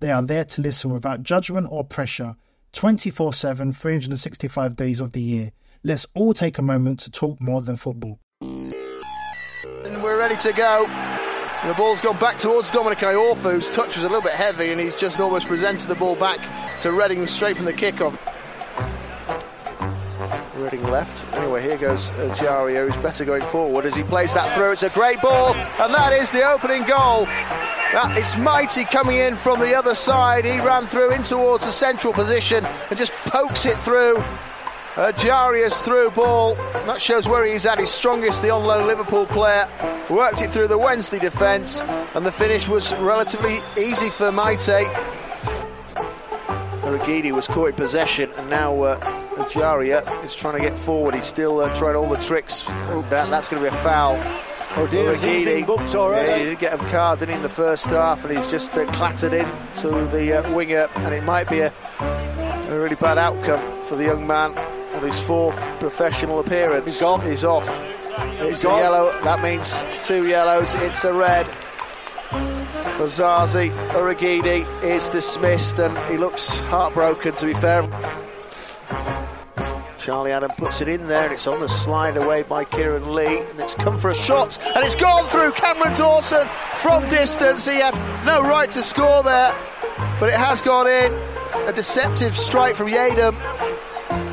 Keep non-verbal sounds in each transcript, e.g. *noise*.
They are there to listen without judgment or pressure 24 7, 365 days of the year. Let's all take a moment to talk more than football. And we're ready to go. The ball's gone back towards Dominic Iorfa, whose touch was a little bit heavy, and he's just almost presented the ball back to Reading straight from the kickoff. Reading left. Anyway, here goes Ejaria, who's better going forward as he plays that through. It's a great ball, and that is the opening goal. That is Meite coming in from the other side. He ran through in towards the central position and just pokes it through. Uh, Ejaria's through ball. That shows where he's at his strongest, the on loan Liverpool player. Worked it through the Wednesday defence, and the finish was relatively easy for Meite. Urhoghide was caught in possession, and now uh, Ejaria is trying to get forward. He's still uh, trying all the tricks. That, that's going to be a foul. Oh dear, is he being booked already? Yeah, he did get a card in the first half, and he's just uh, clattered in to the uh, winger, and it might be a, a, really bad outcome for the young man on his fourth professional appearance. He's gone. He's off. It's He's a gone. yellow. That means two yellows. It's a red. Osaze Urhoghide is dismissed, and he looks heartbroken. To be fair. Charlie Adam puts it in there, and it's on the slide away by Kieran Lee, and it's come for a shot, and it's gone through Cameron Dawson from distance. He had no right to score there, but it has gone in. A deceptive strike from Adam.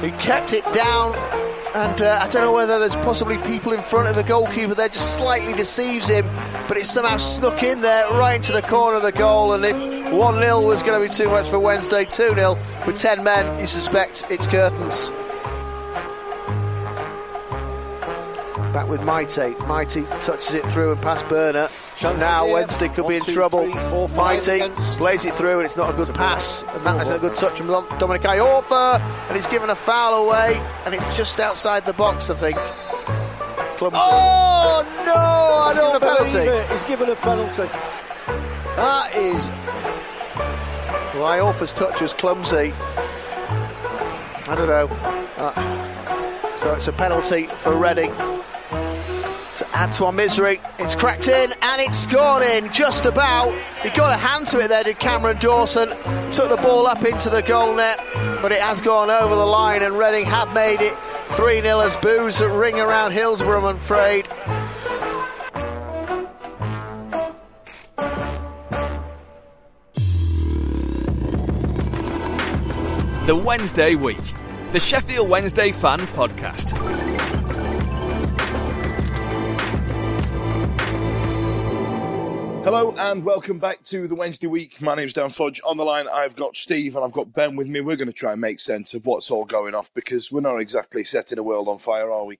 He kept it down, and uh, I don't know whether there's possibly people in front of the goalkeeper there, just slightly deceives him, but it somehow snuck in there right into the corner of the goal. And if 1 0 was going to be too much for Wednesday, 2 0 with 10 men, you suspect it's curtains. Back with Meite. Meite touches it through and past Börner. Chance now. Wednesday could be in two, trouble. three, four, five Meite plays it through and it's not a good pass. And that isn't a good touch from Dom- Dominic Iorfa. And he's given a foul away. And it's just outside the box, I think. Clumsy. Oh no, I don't believe it. He's given a penalty. That is Well, Iorfa's touch was clumsy. I don't know. Uh, so it's a penalty for Reading. Our misery, it's cracked in and it's gone in just about. He got a hand to it there, did Cameron Dawson. Took the ball up into the goal net, but it has gone over the line and Reading have made it 3 0 as boos ring around Hillsborough, I'm afraid. The Wednesday Week, the Sheffield Wednesday Fan Podcast. Hello and welcome back to the Wednesday week. My name's Dan Fudge. On the line, I've got Steve and I've got Ben with me. We're going to try and make sense of what's all going off because we're not exactly setting the world on fire, are we?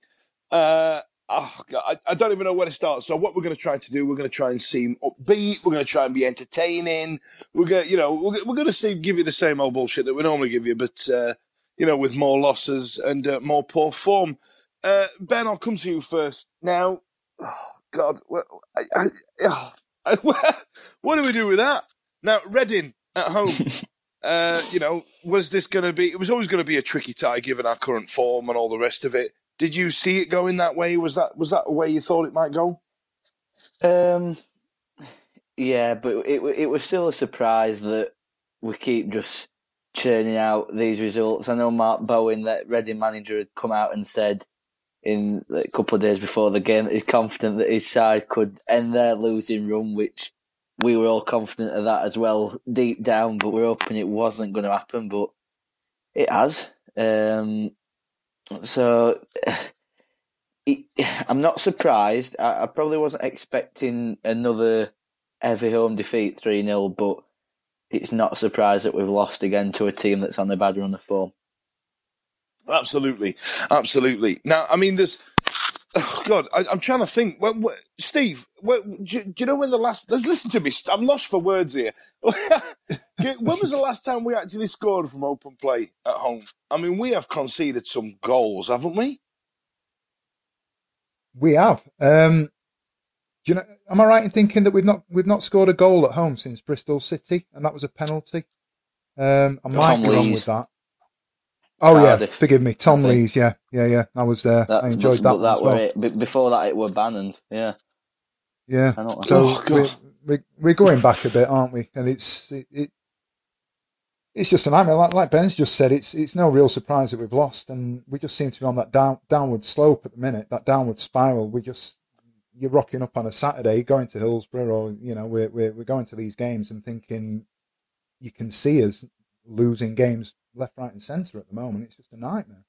Uh, oh God, I, I don't even know where to start. So what we're going to try to do, we're going to try and seem upbeat. We're going to try and be entertaining. We're going, to you know, we're, we're going to see, give you the same old bullshit that we normally give you, but uh, you know, with more losses and uh, more poor form. Uh, ben, I'll come to you first. Now, oh *sighs* God, I, I, oh, what do we do with that? Now, Reading at home. *laughs* uh, you know, was this going to be? It was always going to be a tricky tie given our current form and all the rest of it. Did you see it going that way? Was that was that the way you thought it might go? Um, yeah, but it it was still a surprise that we keep just churning out these results. I know Mark Bowen, that Reading manager, had come out and said in a couple of days before the game that he's confident that his side could end their losing run, which we were all confident of that as well deep down, but we're hoping it wasn't going to happen, but it has. Um, so *sighs* it, *sighs* I'm not surprised. I, I, probably wasn't expecting another heavy home defeat 3 0, but it's not a surprise that we've lost again to a team that's on a bad run of form. Absolutely, absolutely. Now, I mean, there's. Oh God, I, am trying to think. When, when, Steve, when, do, do, you know when the last? Listen to me. I'm lost for words here. *laughs* when was the last time we actually scored from open play at home? I mean, we have conceded some goals, haven't we? We have. Um, do you know? Am I right in thinking that we've not we've not scored a goal at home since Bristol City, and that was a penalty? Um, I might Tom be Lees. wrong with that. Oh Cardiff. yeah, forgive me, Tom Lees. Yeah, yeah, yeah. I was there. That, I enjoyed but, that. But that well. it. Before that, it were Bannan's. Yeah. Yeah. So oh, we're, we're, we're going back a bit, aren't we? And it's it, it it's just a nightmare. Like, like Ben's just said, it's it's no real surprise that we've lost, and we just seem to be on that down downward slope at the minute, that downward spiral. We just you're rocking up on a Saturday, going to Hillsborough, or you know, we're we're, we're going to these games and thinking you can see us losing games left, right, and centre at the moment. It's just a nightmare.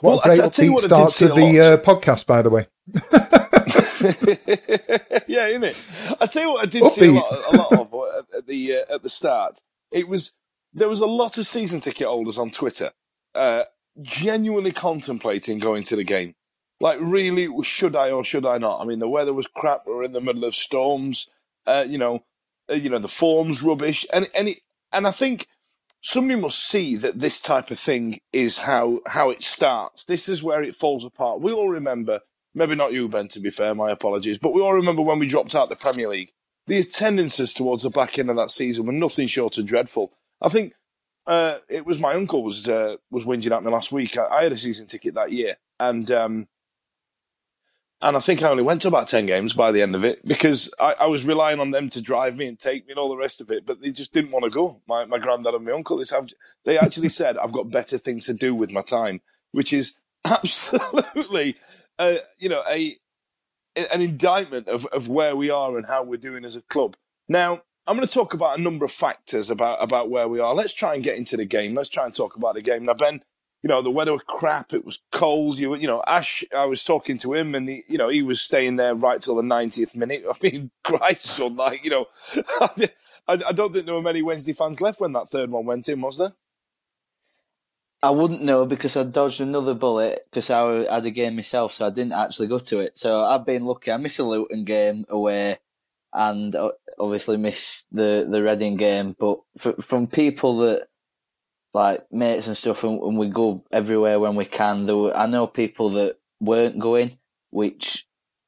What well, a great I, upbeat start to the uh, podcast, by the way. *laughs* yeah, isn't it? I tell you what, I did upbeat. see a lot, a lot of uh, at the uh, at the start. It was there was a lot of season ticket holders on Twitter, uh, genuinely contemplating going to the game. Like, really, should I or should I not? I mean, the weather was crap. We are in the middle of storms. Uh, you know, uh, you know the form's rubbish, and and it, and I think somebody must see that this type of thing is how how it starts. This is where it falls apart. We all remember, maybe not you, Ben. To be fair, my apologies, but we all remember when we dropped out the Premier League. The attendances towards the back end of that season were nothing short of dreadful. I think uh, it was my uncle was uh, was whinging at me last week. I, I, had a season ticket that year, and um, and I think I only went to about 10 games by the end of it because I, I, was relying on them to drive me and take me and all the rest of it. But they just didn't want to go. My, my granddad and my uncle, they actually said, I've got better things to do with my time, which is *laughs* absolutely, uh, you know, a an indictment of, of where we are and how we're doing as a club. Now, I'm going to talk about a number of factors about, about where we are. Let's try and get into the game. Let's try and talk about the game. Now, Ben, you know, the weather was crap. It was cold. You, you know, Ash. I was talking to him, and he, you know, he was staying there right till the 90th minute. *laughs* I mean, Christ, son, like, you know, *laughs* I, I don't think there were many Wednesday fans left when that third one went in, was there? I wouldn't know because I dodged another bullet because I had a game myself, so I didn't actually go to it. So I've been lucky. I missed a Luton game away, and uh, obviously missed the the Reading game. But for, from people that like mates and stuff, and, and we go everywhere when we can. There were, I know people that weren't going, which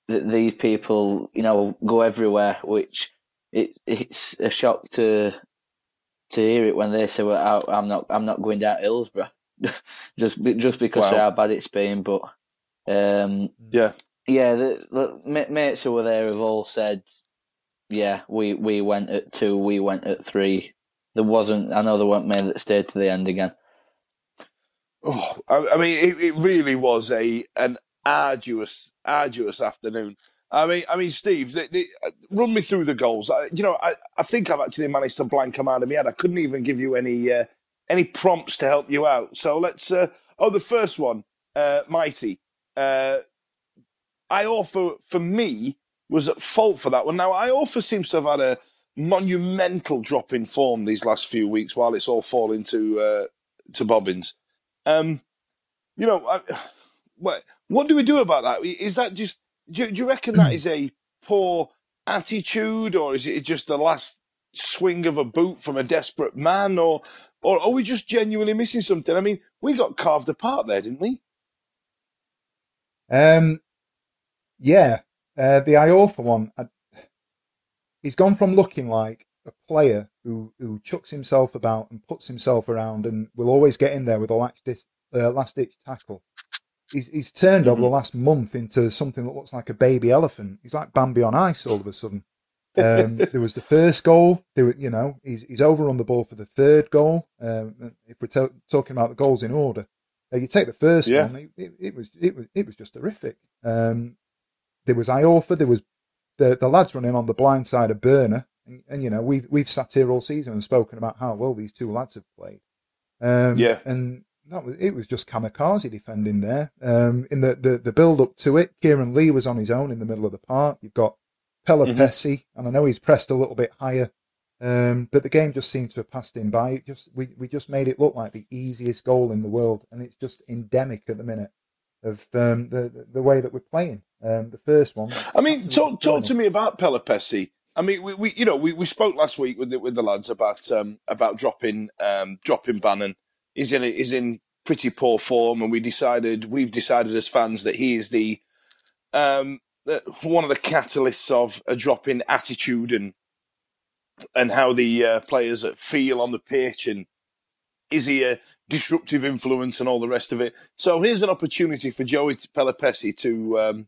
th- these people, you know, go everywhere, which it, it's a shock to to hear it when they say, "Well, I, am not, I'm not going down Hillsborough," *laughs* just just because wow. of how bad it's been. But um, yeah, yeah, the, the mates who were there have all said, "Yeah, we we went at two, we went at three, there wasn't. I know there weren't many that stayed to the end again. Oh, I, I mean, it, it, really was a an arduous, arduous afternoon. I mean, I mean, Steve, uh, run me through the goals. I, you know, I, I think I've actually managed to blank them out of my head. I couldn't even give you any uh, any prompts to help you out. So let's. Uh, oh, the first one, uh, Meite. Uh, Iorfa for me was at fault for that one. Now Iorfa seems to have had a monumental drop in form these last few weeks while it's all falling to uh, to bobbins. Um, you know, I, *sighs* what what do we do about that? Is that just do, do you reckon that is a poor attitude, or is it just the last swing of a boot from a desperate man, or or are we just genuinely missing something? I mean, we got carved apart there, didn't we? Um, yeah, uh, the Iorfa one. I, he's gone from looking like a player who who chucks himself about and puts himself around and will always get in there with a last ditch, uh, last ditch tackle he's, he's turned mm-hmm. over the last month into something that looks like a baby elephant. He's like Bambi on ice all of a sudden. Um, *laughs* there was the first goal. There were, you know, he's he's over on the ball for the third goal. Um, if we're t- talking about the goals in order, uh, you take the first yeah. one. It, it, it, was it was it was just horrific. Um, there was Iorfa. There was the the lads running on the blind side of Börner, and, and, you know we've we've sat here all season and spoken about how well these two lads have played. Um, yeah, and that was it was just kamikaze defending there. Um, in the, the, the build up to it, Kieran Lee was on his own in the middle of the park. You've got Pella mm-hmm. and I know he's pressed a little bit higher, um, but the game just seemed to have passed him by. It just we we just made it look like the easiest goal in the world, and it's just endemic at the minute of um, the the way that we're playing. Um, the first one. I mean, talk talk to me about Pelupessy. I mean, we, we you know we, we spoke last week with the, with the lads about um, about dropping um, dropping Bannan is in is in pretty poor form, and we decided we've decided as fans that he is the um, one of the catalysts of a drop in attitude and and how the uh, players feel on the pitch, and is he a disruptive influence and all the rest of it. So here's an opportunity for Joey Pelupessy to um,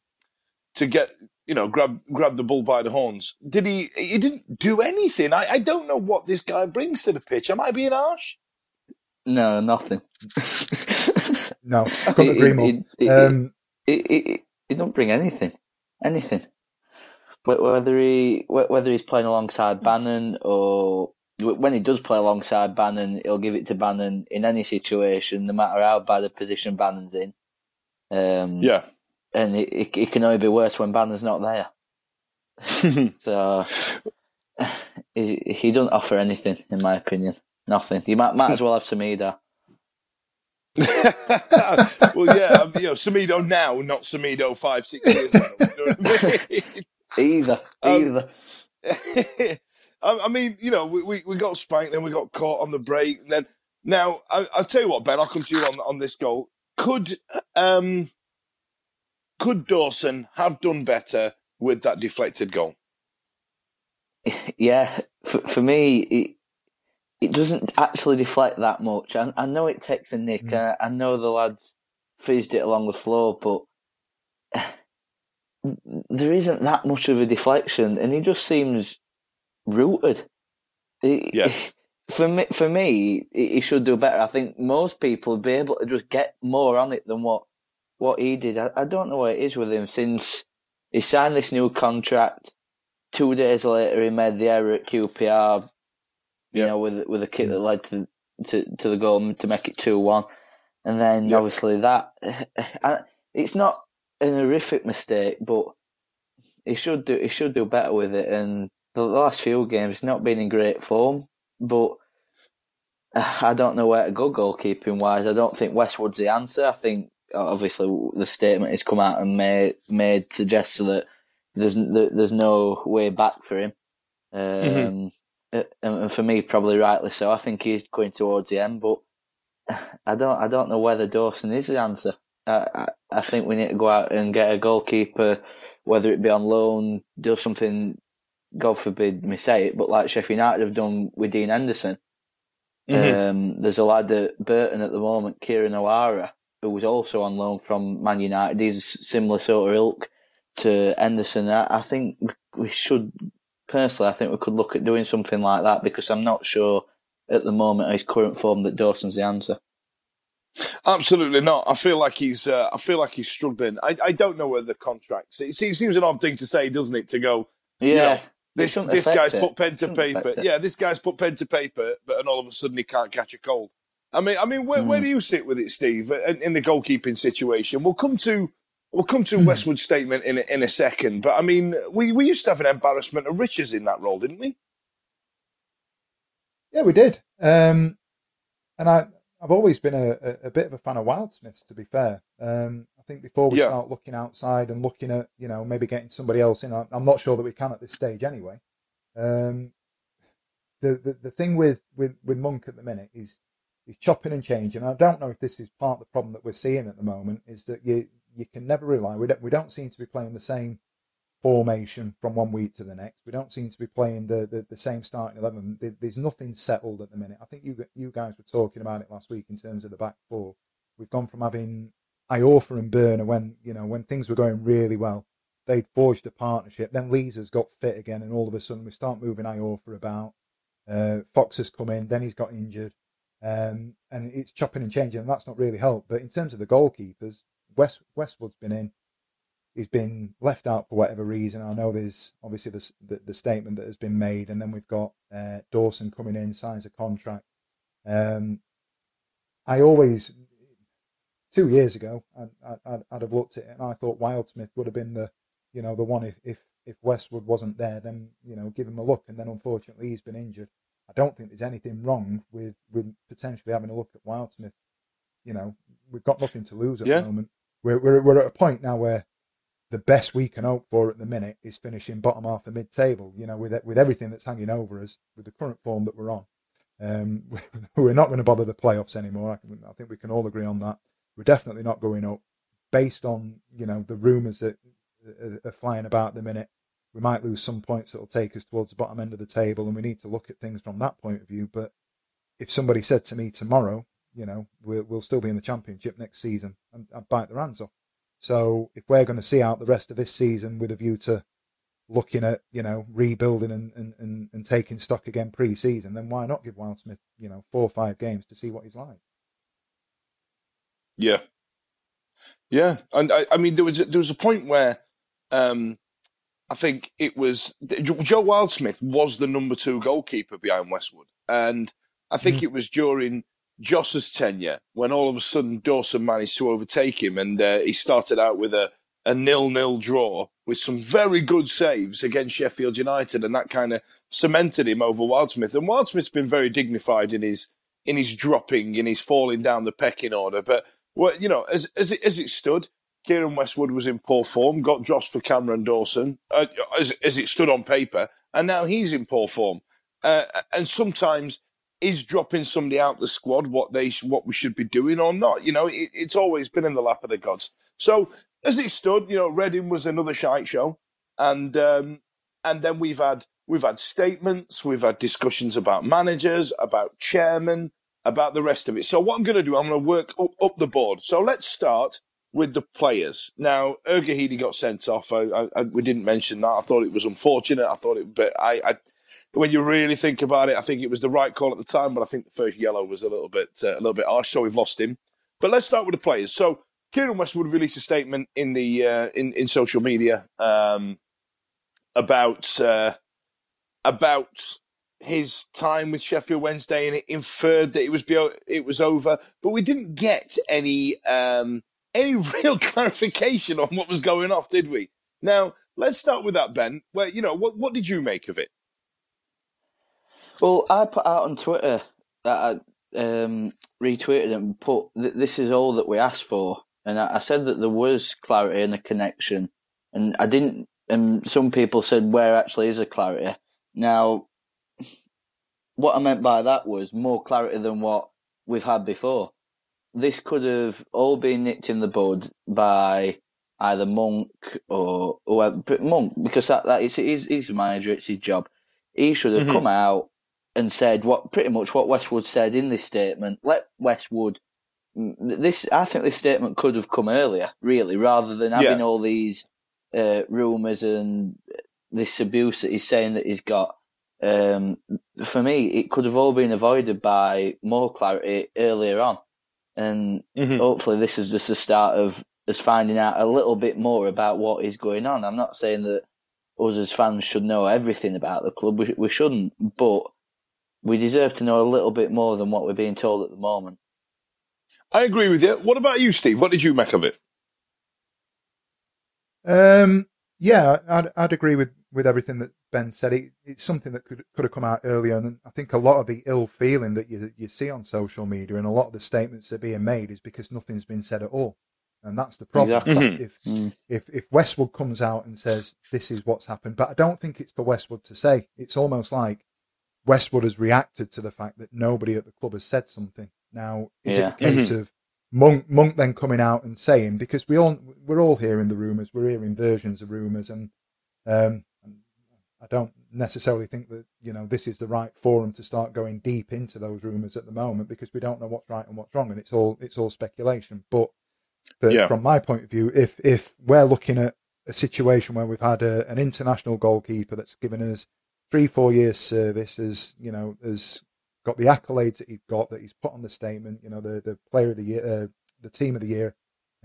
to get you know grab grab the bull by the horns. Did he? He didn't do anything. I, I don't know what this guy brings to the pitch. Am I being harsh? No, nothing. *laughs* no, couldn't agree more. It, um, it, it, it, don't bring anything, anything. Whether he whether he's playing alongside Bannan or when he does play alongside Bannan, he'll give it to Bannan in any situation, no matter how bad a position Bannan's in. Um, yeah, and it, it, it, can only be worse when Bannan's not there. *laughs* so *sighs* he, he doesn't offer anything, in my opinion. Nothing. You might might as well have Semedo. *laughs* well, yeah, um, you know, Semedo now, not Semedo five, six years ago. You know I mean? *laughs* either, um, either. I, mean, you know, we, we, we got spanked, then we got caught on the break, and then now I, will tell you what, Ben, I'll come to you on on this goal. Could um could Dawson have done better with that deflected goal? Yeah, for, for me, it, it doesn't actually deflect that much. I, I know it takes a nick. Mm. I, I, know the lads fizzed it along the floor, but *sighs* there isn't that much of a deflection, and he just seems rooted. yeah. *laughs* For me, for me, he should do better. I think most people would be able to just get more on it than what what he did. I, I don't know what it is with him since he signed this new contract. Two days later, he made the error at QPR you know, with with a kick that mm. led to to, to the goal to make it two one, and then yep. obviously that *sighs* it's not an horrific mistake, but he should do he should do better with it. And the last few games, he's not been in great form, but I don't know where to go goalkeeping wise. I don't think Westwood's the answer. I think obviously the statement has come out and made made suggests that there's there's no way back for him. Mm-hmm. Um, mm-hmm and for me, probably rightly so. I think he's going towards the end, but *sighs* I don't, I don't know whether Dawson is the answer. I, I, I think we need to go out and get a goalkeeper, whether it be on loan, do something. God forbid me say it, but like Sheffield United have done with Dean Henderson. Mm-hmm. Um, there's a lad at Burton at the moment, Kieran O'Hara, who was also on loan from Man United. He's similar sort of ilk to Henderson. I, I think we should personally, I think we could look at doing something like that because I'm not sure at the moment his current form that Dawson's the answer. Absolutely not. I feel like he's. Uh, I feel like he's struggling. I, I don't know whether the contracts. It seems, seems an odd thing to say, doesn't it? To go, yeah. You know, this this guy's it. put pen to paper. Yeah, this guy's put pen to paper, but and all of a sudden he can't catch a cold. I mean, I mean, where, mm. where do you sit with it, Steve, in, in the goalkeeping situation? We'll come to We'll come to Westwood's statement in a, in a second, but I mean, we, we used to have an embarrassment of riches in that role, didn't we? Yeah, we did. Um, and I, I've always been a, a, a, bit of a fan of Wildsmiths, to be fair. Um, I think before we yeah. start looking outside and looking at, you know, maybe getting somebody else in, I'm not sure that we can at this stage anyway. Um, the, the the thing with, with, with Monk at the minute is he's chopping and changing. I don't know if this is part of the problem that we're seeing at the moment. Is that you you can never rely. We don't we don't seem to be playing the same formation from one week to the next. We don't seem to be playing the, the, the same starting eleven. There's nothing settled at the minute. I think you you guys were talking about it last week in terms of the back four. We've gone from having Iorfa and Börner, when you know when things were going really well, they'd forged a partnership. Then Leeser's got fit again, and all of a sudden we start moving Iorfa about. Uh, Fox has come in, then he's got injured, um, and it's chopping and changing, and that's not really helped. But in terms of the goalkeepers, West Westwood's been in. He's been left out for whatever reason. I know there's obviously the, the, the statement that has been made, and then we've got uh, Dawson coming in, signs a contract. Um, I always, two years ago, I'd, I'd, I'd, have looked at it and I thought Wildsmith would have been the, you know, the one if, if, if Westwood wasn't there, then, you know, give him a look. And then unfortunately he's been injured. I don't think there's anything wrong with, with potentially having a look at Wildsmith. You know, we've got nothing to lose at yeah. the moment. We're, we're, we're at a point now where the best we can hope for at the minute is finishing bottom half of mid table, you know, with, with everything that's hanging over us, with the current form that we're on. Um, *laughs* we're not going to bother the playoffs anymore. I, can, I, think we can all agree on that. We're definitely not going up based on you know the rumours that uh, are flying about at the minute. We might lose some points that'll take us towards the bottom end of the table, and we need to look at things from that point of view. But if somebody said to me tomorrow, you know, we'll, we'll still be in the championship next season, I'd bite their hands off. So if we're going to see out the rest of this season with a view to looking at you know rebuilding and, and, and, and taking stock again pre-season, then why not give Wildsmith you know four or five games to see what he's like? Yeah, yeah, and I, I mean there was a, there was a point where um, I think it was Joe Wildsmith was the number two goalkeeper behind Westwood, and I think mm. it was during Jos's tenure when all of a sudden Dawson managed to overtake him, and uh, he started out with a a nil-nil draw with some very good saves against Sheffield United, and that kind of cemented him over Wildsmith. And Wildsmith's been very dignified in his in his dropping, in his falling down the pecking order. But well, you know, as as it, as it stood, Keiren Westwood was in poor form, got dropped for Cameron Dawson, uh, as as it stood on paper, and now he's in poor form. Uh, and sometimes is dropping somebody out the squad what they what we should be doing or not. You know, it, it's always been in the lap of the gods. So as it stood, you know, Reading was another shite show, and um, and then we've had we've had statements, we've had discussions about managers, about chairmen, about the rest of it. So what I'm going to do, I'm going to work up, the board. So let's start with the players. Now, Urhoghide got sent off. I, I, I, we didn't mention that. I thought it was unfortunate. I thought it, but I, when you really think about it, I think it was the right call at the time. But I think the first yellow was a little bit uh, a little bit harsh, so we've lost him. But let's start with the players. So Keiren Westwood released a statement in the uh, in in social media um, about uh, about his time with Sheffield Wednesday, and it inferred that it was it was over, but we didn't get any um, any *laughs* real clarification on what was going off, did we? Now let's start with that, Ben. Well, you know what what did you make of it? Well, I put out on Twitter that I um, retweeted and put this is all that we asked for and I, I said that there was clarity and a connection, and I didn't. And some people said, "Where actually is a clarity?" Now, what I meant by that was more clarity than what we've had before. This could have all been nipped in the bud by either Monk or or Monk because that that is he's, he's a manager, it's his job. He should have mm-hmm. come out and said what pretty much what Westwood said in this statement. Let Westwood this I think this statement could have come earlier, really, rather than having yeah. all these uh, rumours and this abuse that he's saying that he's got. Um, for me, it could have all been avoided by more clarity earlier on, and mm-hmm. hopefully, this is just the start of us finding out a little bit more about what is going on. I'm not saying that us as fans should know everything about the club. We, we shouldn't, but we deserve to know a little bit more than what we're being told at the moment. I agree with you. What about you, Steve? What did you make of it? Um, yeah, I'd, I'd agree with, with everything that Ben said. It, it's something that could could have come out earlier, and I think a lot of the ill feeling that you you see on social media and a lot of the statements that are being made is because nothing's been said at all, and that's the problem. Exactly. Mm-hmm. If mm. if if Westwood comes out and says this is what's happened, but I don't think it's for Westwood to say. It's almost like Westwood has reacted to the fact that nobody at the club has said something. Now, is yeah. it a case mm-hmm. of Monk, Monk then coming out and saying because we all we're all hearing the rumours, we're hearing versions of rumours, and um, I don't necessarily think that you know this is the right forum to start going deep into those rumours at the moment because we don't know what's right and what's wrong, and it's all it's all speculation. But But yeah. from my point of view, if if we're looking at a situation where we've had a, an international goalkeeper that's given us three, four years service, as you know, has got the accolades that he's got, that he's put on the statement, you know, the the player of the year, uh, the team of the year,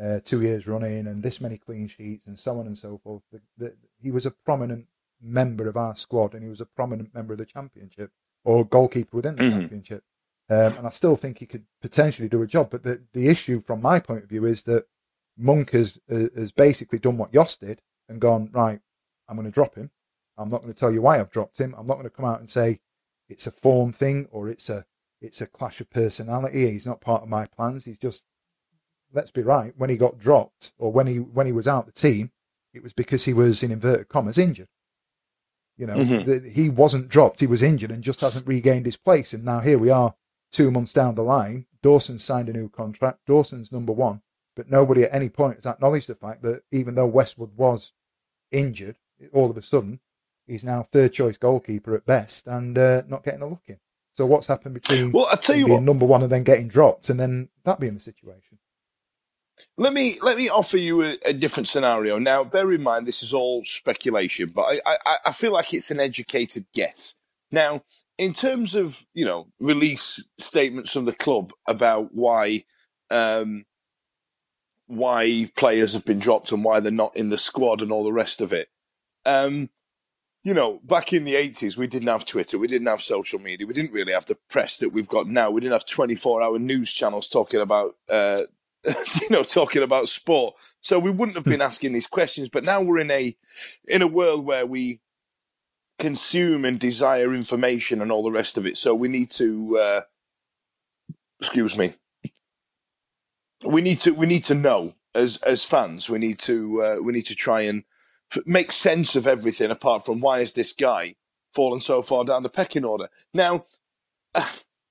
uh, two years running, and this many clean sheets, and so on and so forth. The, the, he was a prominent member of our squad, and he was a prominent member of the championship or goalkeeper within the mm-hmm. championship. Um, and I still think he could potentially do a job. But the, the issue from my point of view is that Monk has, uh, has basically done what Jos did and gone, right, I'm going to drop him. I'm not going to tell you why I've dropped him. I'm not going to come out and say it's a form thing or it's a it's a clash of personality. He's not part of my plans. He's just let's be right. When he got dropped or when he when he was out the team, it was because he was in inverted commas injured. You know, mm-hmm. the, he wasn't dropped. He was injured and just hasn't regained his place. And now here we are, two months down the line. Dawson signed a new contract. Dawson's number one, but nobody at any point has acknowledged the fact that even though Westwood was injured, all of a sudden he's now third choice goalkeeper at best and uh, not getting a look in. So what's happened between well, I tell you being what, number one and then getting dropped, and then that being the situation? Let me let me offer you a, a, different scenario. Now, bear in mind this is all speculation, but I, I, I feel like it's an educated guess. Now, in terms of you know release statements from the club about why um, why players have been dropped and why they're not in the squad and all the rest of it. Um, you know, back in the 80s, we didn't have Twitter, we didn't have social media, we didn't really have the press that we've got now. We didn't have 24 hour news channels talking about, uh, *laughs* you know, talking about sport. So we wouldn't have been asking these questions. But now we're in a, in a world where we consume and desire information and all the rest of it. So we need to, uh, excuse me, we need to, we need to know as, as fans, we need to, uh, we need to try and, make sense of everything apart from why is this guy fallen so far down the pecking order. Now,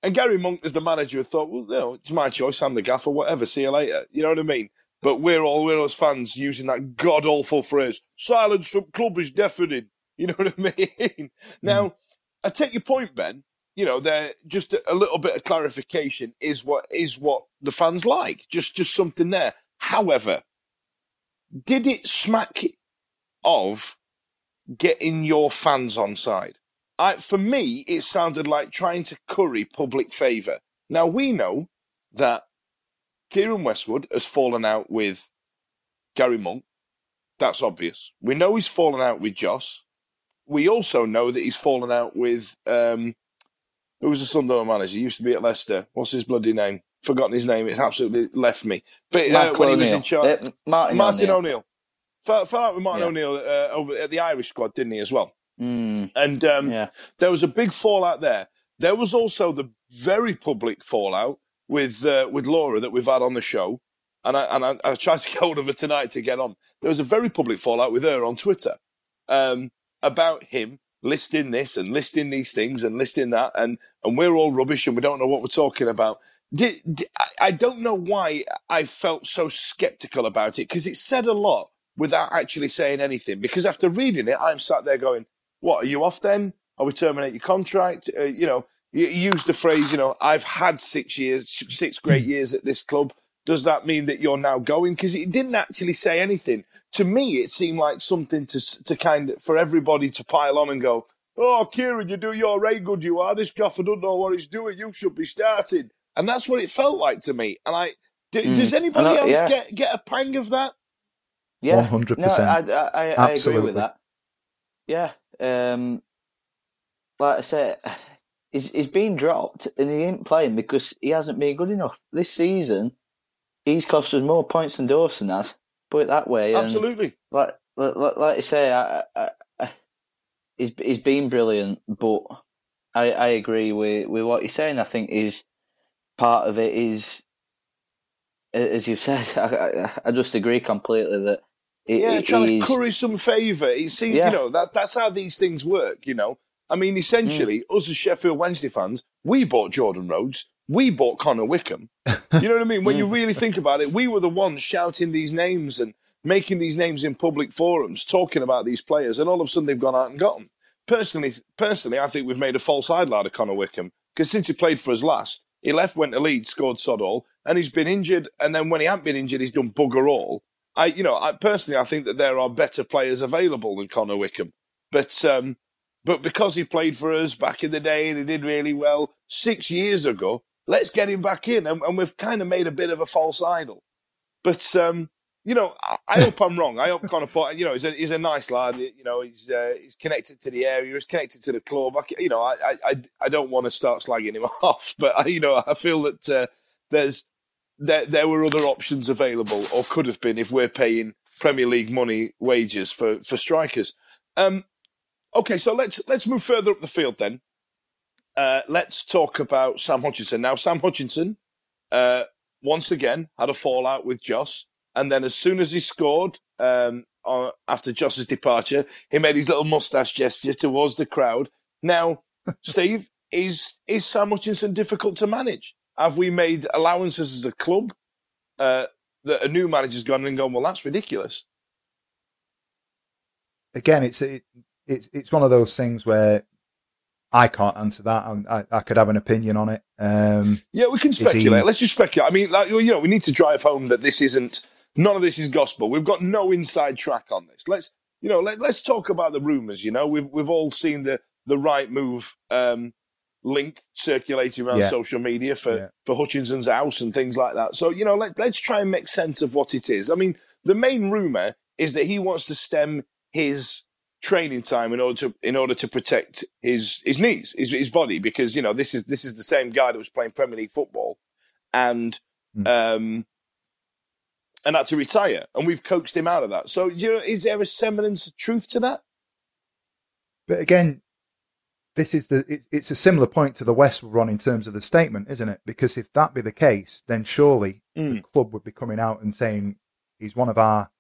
and Gary Monk as the manager thought, well, you know, it's my choice. I'm the gaffer. Whatever. See you later. You know what I mean? But we're all we're as fans using that god awful phrase. Silence from club is deafening. You know *laughs* what I mean? now, mm. I take your point, Ben. You know, there just a, a little bit of clarification is what is what the fans like. Just just something there. However, did it smack of getting your fans on side. I, for me, it sounded like trying to curry public favour. Now, we know that Keiren Westwood has fallen out with Gary Monk. That's obvious. We know he's fallen out with Jos. We also know that he's fallen out with um, who was the Sunderland manager? He used to be at Leicester. What's his bloody name? Forgotten his name. It absolutely left me. But uh, when he was in charge, uh, Martin, Martin O'Neill. Fell, fell out with Martin yeah. O'Neill uh, over at the Irish squad, didn't he, as well? Mm. And um, yeah. there was a big fallout there. There was also the very public fallout with uh, with Laura that we've had on the show, and I and I, I tried to get hold of her tonight to get on. There was a very public fallout with her on Twitter um, about him listing this and listing these things and listing that, and and we're all rubbish and we don't know what we're talking about. Did, did, I don't know why I felt so skeptical about it because it said a lot without actually saying anything. Because after reading it, I'm sat there going, "What are you off then? Are we terminate your contract?" Uh, you know, you, you use the phrase, "You know, I've had six years, six great hmm. years at this club." Does that mean that you're now going? Because it didn't actually say anything. To me, it seemed like something to to kind of for everybody to pile on and go, "Oh, Keiren, you do your right good. You are. This gaffer don't know what he's doing. You should be starting." And that's what it felt like to me. And I, do, mm. does anybody else yeah. get get a pang of that? Yeah, one hundred percent. I, I, I agree with that. Yeah, um, like I said, he's he's been dropped and he ain't playing because he hasn't been good enough this season. He's cost us more points than Dawson has. Put it that way. Absolutely. like, like like you say, I, I, I, he's he's been brilliant, but I I agree with with what you're saying. I think is part of it is as you've said, *laughs* I, I, just agree completely that it, yeah, it, trying to curry some favour. It seems, yeah. you know, that that's how these things work, you know. I mean, essentially, mm. us as Sheffield Wednesday fans, we bought Jordan Rhodes, we bought Connor Wickham. You know what I mean? When you *laughs* mm. really think about it, we were the ones shouting these names and making these names in public forums, talking about these players, and all of a sudden they've gone out and got them. Personally, personally, I think we've made a false idol out of Connor Wickham because since he played for us last, He left, went to Leeds, scored sod all, and he's been injured. And then when he hasn't been injured, he's done bugger all. I, you know, I personally, I think that there are better players available than Connor Wickham. But, um, but because he played for us back in the day and he did really well six years ago, let's get him back in. And, and we've kind of made a bit of a false idol. But um, you know, I, I *laughs* hope I'm wrong. I hope Connor Potter, you know, he's a, he's a nice lad. You know, he's uh, he's connected to the area. He's connected to the club. I, you know, I, I, I don't want to start slagging him *laughs* off, but I, you know, I feel that uh, there's there there were other options available, or could have been, if we're paying Premier League money wages for for strikers. Um, okay, so let's let's move further up the field then. Uh, let's talk about Sam Hutchinson. Now, Sam Hutchinson, uh, once again, had a fallout with Jos. And then as soon as he scored, um, uh, after Jos's departure, he made his little mustache gesture towards the crowd. Now, *laughs* Steve, is is Sam Hutchinson difficult to manage? Have we made allowances as a club uh, that a new manager's gone and gone? Well, that's ridiculous. Again, it's it, it's it's one of those things where I can't answer that. I, I, could have an opinion on it. Um, yeah, we can speculate. He... Let's just speculate. I mean, like, you know, we need to drive home that this isn't none of this is gospel. We've got no inside track on this. Let's you know let, us talk about the rumors. You know, we've we've all seen the the right move um, link circulating around yeah. social media for yeah. for Hutchinson's house and things like that. So you know, let let's try and make sense of what it is. I mean, the main rumor is that he wants to stem his training time in order to in order to protect his his knees, his, his body, because you know this is this is the same guy that was playing Premier League football, and mm. um, and had to retire, and we've coaxed him out of that. So, you know, is there a semblance of truth to that? But again, this is the it, it's a similar point to the Westwood run in terms of the statement, isn't it? Because if that be the case, then surely mm. the club would be coming out and saying he's one of our.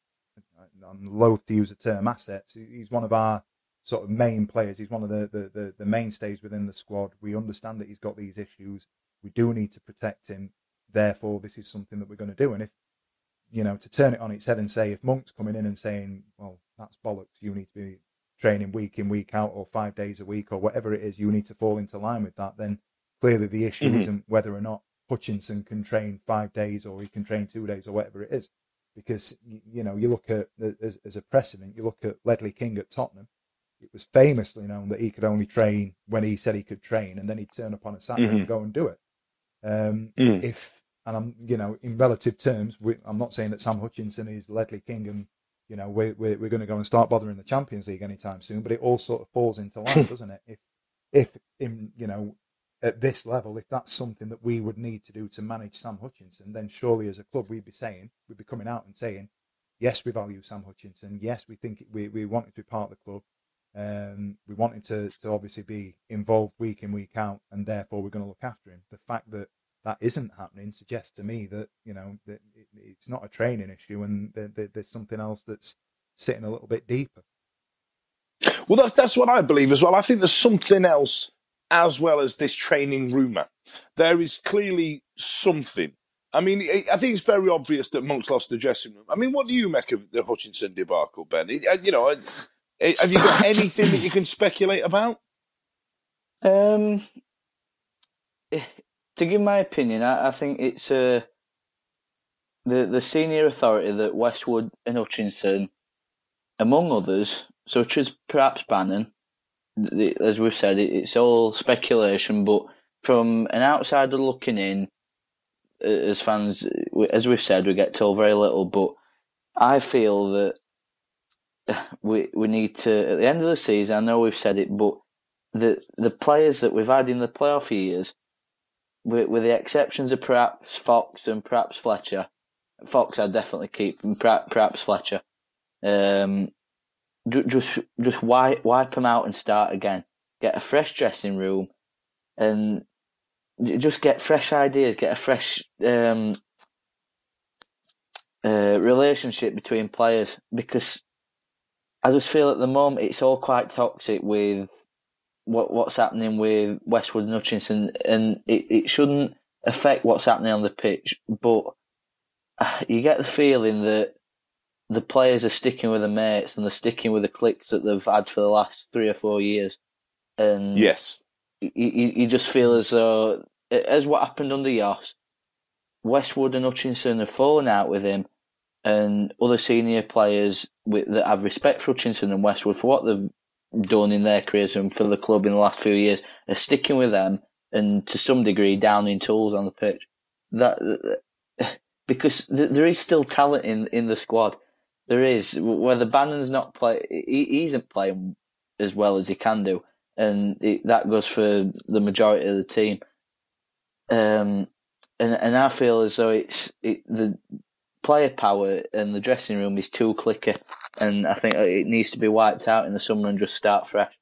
I'm loath to use the term assets. He's one of our sort of main players. He's one of the, the, the, the mainstays within the squad. We understand that he's got these issues. We do need to protect him. Therefore, this is something that we're going to do. And if you know, to turn it on its head and say if Monk's coming in and saying, well, that's bollocks, you need to be training week in, week out, or five days a week, or whatever it is, you need to fall into line with that, then clearly the issue mm-hmm. isn't whether or not Hutchinson can train five days or he can train two days or whatever it is. Because, you know, you look at, as, as a precedent, you look at Ledley King at Tottenham, it was famously known that he could only train when he said he could train, and then he'd turn up on a Saturday mm-hmm. and go and do it. Um, mm. If and I'm, you know, in relative terms, we, I'm not saying that Sam Hutchinson is Ledley King and, you know, we're, we're, we're going to go and start bothering the Champions League anytime soon, but it all sort of falls into line, *laughs* doesn't it? If, if in, you know, at this level, if that's something that we would need to do to manage Sam Hutchinson, then surely as a club we'd be saying, we'd be coming out and saying, yes, we value Sam Hutchinson. Yes, we think we, we want him to be part of the club. Um, we want him to, to obviously be involved week in, week out, and therefore we're going to look after him. The fact that that isn't happening suggests to me that you know that it, it's not a training issue and there's something else that's sitting a little bit deeper. Well, that's that's what I believe as well. I think there's something else as well as this training rumour. There is clearly something. I mean, I think it's very obvious that Monk's lost the dressing room. I mean, what do you make of the Hutchinson debacle, Ben? You know, have you got anything that you can speculate about? Um, to give my opinion, I, I think it's uh, the the senior authority that Westwood and Hutchinson, among others, such as perhaps Bannan, the, as we've said, it, it's all speculation. But from an outsider looking in, as fans, as we've said, we get told very little. But I feel that *sighs* we we need to at the end of the season. I know we've said it, but the the players that we've had in the playoff years with, with the exceptions of perhaps Fox and perhaps Fletcher. Fox I'd definitely keep, and perhaps Fletcher. Um, just just wipe wipe them out and start again. Get a fresh dressing room, and just get fresh ideas. Get a fresh um, uh, relationship between players because I just feel at the moment it's all quite toxic with what what's happening with Westwood and Hutchinson, and it, it shouldn't affect what's happening on the pitch. But *sighs* you get the feeling that the players are sticking with the mates and they're sticking with the cliques that they've had for the last three or four years. And yes, you, you, just feel as though as what happened under Jos, Westwood and Hutchinson have fallen out with him, and other senior players with, that have respect for Hutchinson and Westwood for what they've done in their careers and for the club in the last few years are sticking with them and to some degree downing tools on the pitch. That *laughs* because there is still talent in in the squad. There is whether Bannan's not play, he, isn't playing as well as he can do, and it, that goes for the majority of the team. Um, and and I feel as though it's it, the player power in the dressing room is too clicky, and I think it needs to be wiped out in the summer and just start fresh.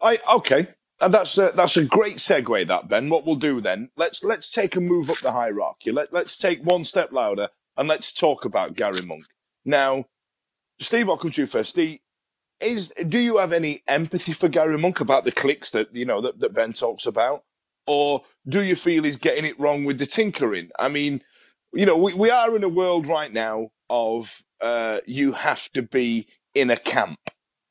I okay, and that's a, that's a great segue. That Ben, what we'll do then? Let's let's take a move up the hierarchy. Let let's take one step louder and let's talk about Gary Monk. Now, Steve, I'll come to you first. Steve, is do you have any empathy for Gary Monk about the clicks that you know that, that Ben talks about, or do you feel he's getting it wrong with the tinkering? I mean, you know, we, we are in a world right now of uh, you have to be in a camp.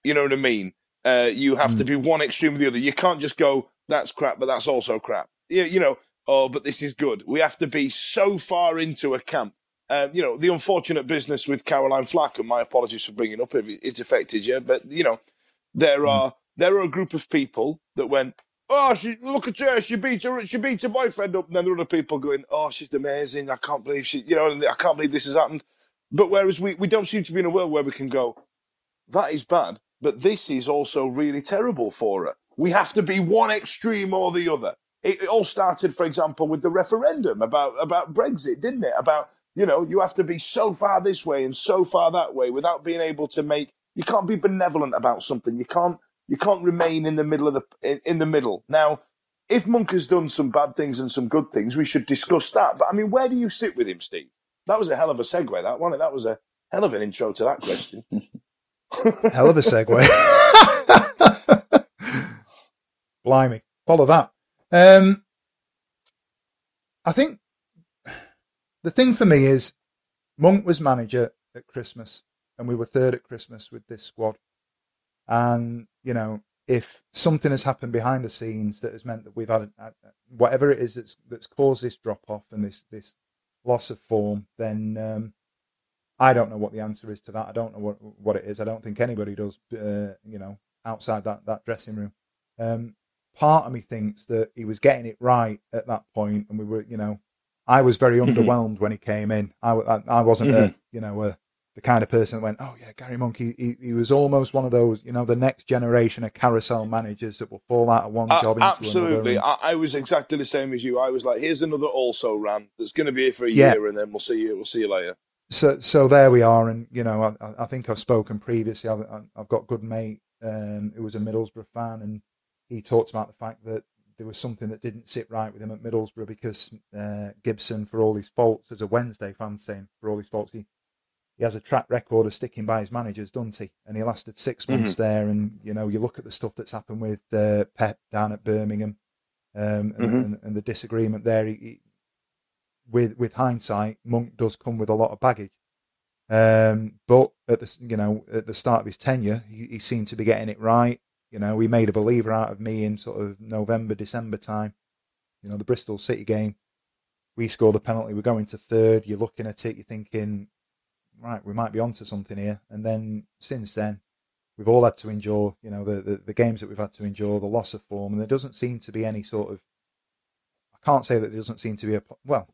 You know what I mean? Uh, you have mm. to be one extreme or the other. You can't just go, that's crap, but that's also crap. You, you know, oh, but this is good. We have to be so far into a camp. Uh, you know, the unfortunate business with Caroline Flack, and my apologies for bringing up if it's affected you, but, you know, there mm. are there are a group of people that went, oh, she look at her, she beat her, she beat her boyfriend up, and then there are other people going, oh, she's amazing, I can't believe she, you know, I can't believe this has happened. But whereas we, we don't seem to be in a world where we can go, that is bad, but this is also really terrible for her. We have to be one extreme or the other. It, it all started, for example, with the referendum about, about Brexit, didn't it? About, you know, you have to be so far this way and so far that way without being able to make, you can't be benevolent about something. You can't, you can't remain in the middle of the, in, the middle. Now, if Monk has done some bad things and some good things, we should discuss that. But I mean, where do you sit with him, Steve? That was a hell of a segue, that one. That was a hell of an intro to that question. *laughs* hell of a segue. *laughs* Blimey. Follow that. Um, I think the thing for me is Monk was manager at Christmas and we were third at Christmas with this squad. And, you know, if something has happened behind the scenes that has meant that we've had whatever it is that's, that's caused this drop off and this, this loss of form, then um, I don't know what the answer is to that. I don't know what what it is. I don't think anybody does. Uh, you know, outside that that dressing room. Um, part of me thinks that he was getting it right at that point, and we were, you know, I was very mm-hmm. underwhelmed when he came in. I, I, I wasn't, mm-hmm. a, you know, a, the kind of person that went, oh yeah, Gary Monkey. He, he, was almost one of those, you know, the next generation of carousel managers that will fall out of one uh, job into absolutely. another. I, I, was exactly the same as you. I was like, here's another also ran that's going to be here for a yeah. year, and then we'll see you. We'll see you later so so there we are, and you know I, I think I've spoken previously. I've, I've got a good mate um, who was a Middlesbrough fan, and he talked about the fact that there was something that didn't sit right with him at Middlesbrough because uh, Gibson, for all his faults, as a Wednesday fan saying, for all his faults, he he has a track record of sticking by his managers, doesn't he? And he lasted six months mm-hmm. there, and you know you look at the stuff that's happened with uh, Pep down at Birmingham, um, and, mm-hmm. and, and, the disagreement there. He, with with hindsight, Monk does come with a lot of baggage. Um, but at the you know at the start of his tenure, he, he, seemed to be getting it right. You know, he made a believer out of me in sort of November, December time. You know, the Bristol City game, we score the penalty. We're going to third. You're looking at it, you're thinking, right, we might be onto something here. And then since then, we've all had to endure, you know, the, the, the games that we've had to endure, the loss of form, and there doesn't seem to be any sort of. I can't say that there doesn't seem to be a well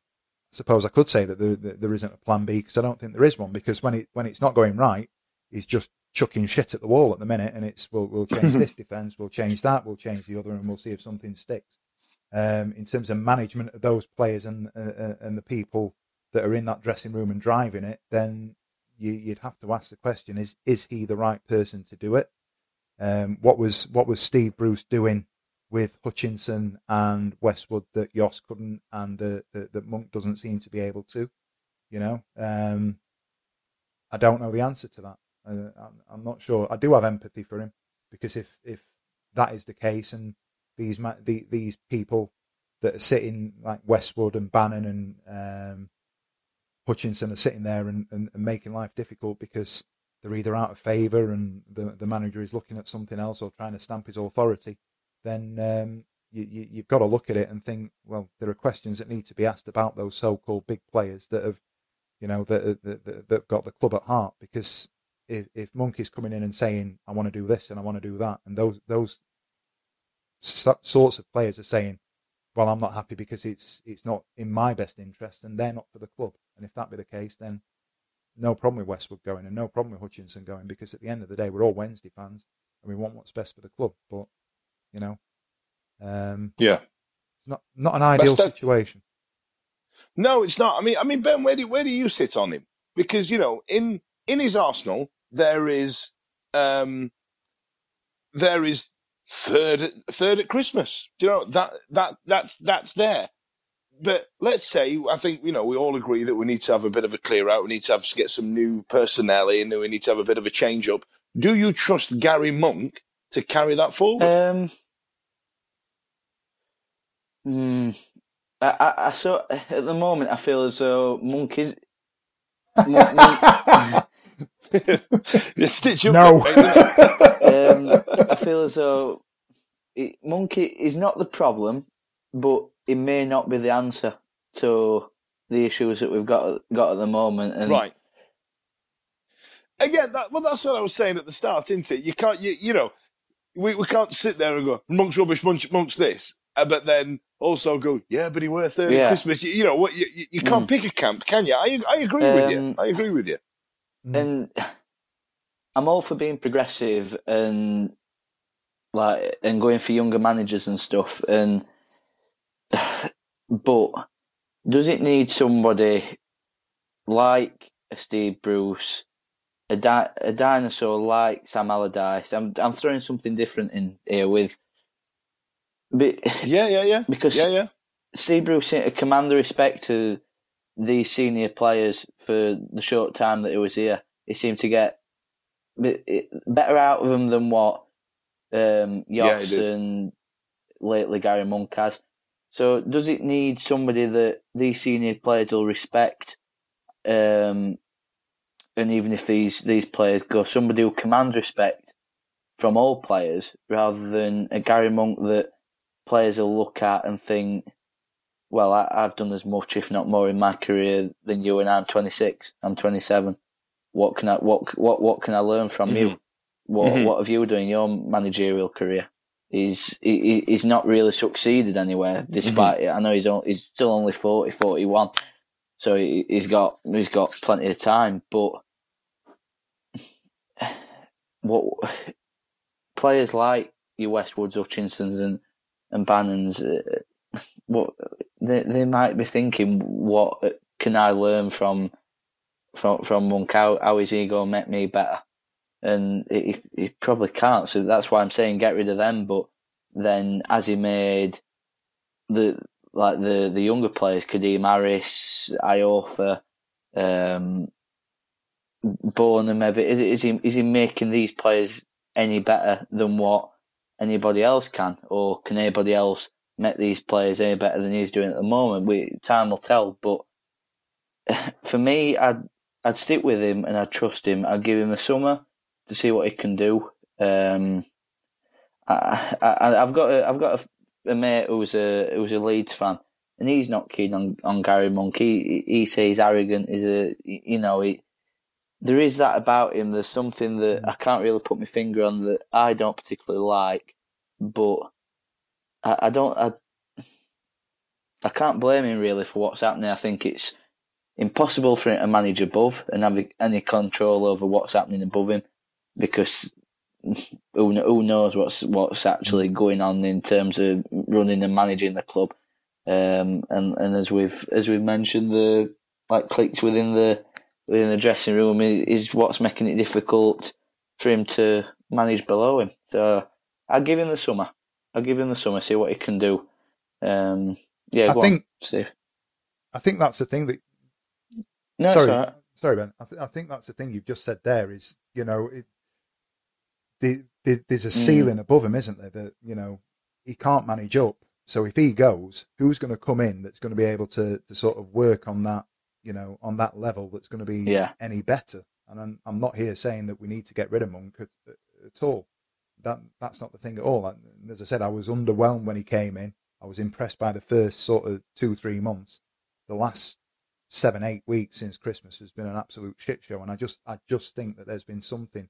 suppose I could say that there, there isn't a plan B because I don't think there is one because when it when it's not going right, he's just chucking shit at the wall at the minute, and it's we'll, we'll change this *laughs* defence, we'll change that, we'll change the other, and we'll see if something sticks. Um, in terms of management of those players and uh, uh, and the people that are in that dressing room and driving it, then you, would have to ask the question: Is is he the right person to do it? Um, what was what was Steve Bruce doing with Hutchinson and Westwood that Jos couldn't and that, that, Monk doesn't seem to be able to. You know, um, I don't know the answer to that. Uh, I'm, I'm, not sure. I do have empathy for him because if if that is the case and these the, these people that are sitting like Westwood and Bannan and um, Hutchinson are sitting there and, and, and, making life difficult because they're either out of favour and the the manager is looking at something else or trying to stamp his authority then um, you, you, you've got to look at it and think, well, there are questions that need to be asked about those so-called big players that have, you know, that that, that, that got the club at heart. Because if if Monkey's coming in and saying, I want to do this and I want to do that, and those those sorts of players are saying, well, I'm not happy because it's it's not in my best interest and they're not for the club. And if that be the case, then no problem with Westwood going and no problem with Hutchinson going because at the end of the day, we're all Wednesday fans and we want what's best for the club. But you know, um, yeah, not not an ideal situation. No, it's not. I mean, I mean, Ben, where do where do you sit on him? Because you know, in in his Arsenal, there is um, there is third third at Christmas. Do you know that that that's that's there. But let's say I think you know we all agree that we need to have a bit of a clear out. We need to have to get some new personnel in. We need to have a bit of a change up. Do you trust Gary Monk to carry that forward? Um, mm, I, I, I so at the moment I feel as though Monk is. Monk, Monk, yeah, stitch up. No. I feel as though it, Monkey is not the problem, but it may not be the answer to the issues that we've got got at the moment. And right. Again, that, well, that's what I was saying at the start, isn't it? You can't, you, you know, we, we can't sit there and go, Monk's rubbish, Monk's, Monk's this, uh, but then also go, yeah, but he were third yeah. Christmas. You, you know, what? You, you, can't mm. pick a camp, can you? I, I agree um, with you. Um, I agree with you. And I'm all for being progressive and like and going for younger managers and stuff. And *sighs* but does it need somebody like a Steve Bruce, a di- a dinosaur like Sam Allardyce? I'm I'm throwing something different in here with. But, *laughs* yeah, yeah, yeah. Because yeah, yeah. Steve Bruce a command the respect to these senior players for the short time that he was here. He seemed to get better out of them than what um, Jos yeah, and lately Gary Monk has. So does it need somebody that these senior players will respect? Um, and even if these these players go, somebody who commands respect from all players rather than a Gary Monk that players will look at and think, well, I, have done as much, if not more, in my career than you, and I'm 26, I'm 27. What can I what what what can I learn from mm-hmm. you? What mm-hmm. what have you done in your managerial career? He's he, he's not really succeeded anywhere, despite mm-hmm. it. I know he's only, he's still only 40, 41, so he, has got he's got plenty of time. But *sighs* what *sighs* players like your Westwoods, Hutchinsons, and and Bannans, uh, *sighs* what they they might be thinking, what can I learn from from from Monk? How, how is he going to make me better? And he, he probably can't. So that's why I'm saying get rid of them. But then, as he made the like the the younger players, Kadeem Harris, Iorfa, um, Bonham, maybe is, is he is he making these players any better than what anybody else can, or can anybody else make these players any better than he's doing at the moment? We time will tell. But *laughs* for me, I'd I'd stick with him and I'd trust him. I'd give him a summer to see what he can do. Um, I, have got a, I've got a, a, mate who's a who's a Leeds fan, and he's not keen on, on Gary Monk. He he says arrogant is a you know he, there is that about him. There's something that I can't really put my finger on that I don't particularly like, but I, I don't I I can't blame him really for what's happening. I think it's impossible for him to manage above and have any control over what's happening above him because who, who knows what's what's actually going on in terms of running and managing the club. Um, and and as we've as we've mentioned, the like clicks within the within the dressing room is, what's making it difficult for him to manage below him. So I'll give him the summer. I'll give him the summer, see what he can do. Um, yeah, I think. On, I think that's the thing that. No, sorry, sorry, Ben. I, th- I think that's the thing you've just said there. Is you know it, the, the, there's a mm. ceiling mm. above him, isn't there? That you know he can't manage up. So if he goes, who's going to come in that's going to be able to, to sort of work on that, you know, on that level that's going to be yeah. any better? And I'm, I'm not here saying that we need to get rid of Monk at, at all. that that's not the thing at all. As I said, I was underwhelmed when he came in. I was impressed by the first sort of two three months. The last seven eight weeks since Christmas has been an absolute shit show, and I just I just think that there's been something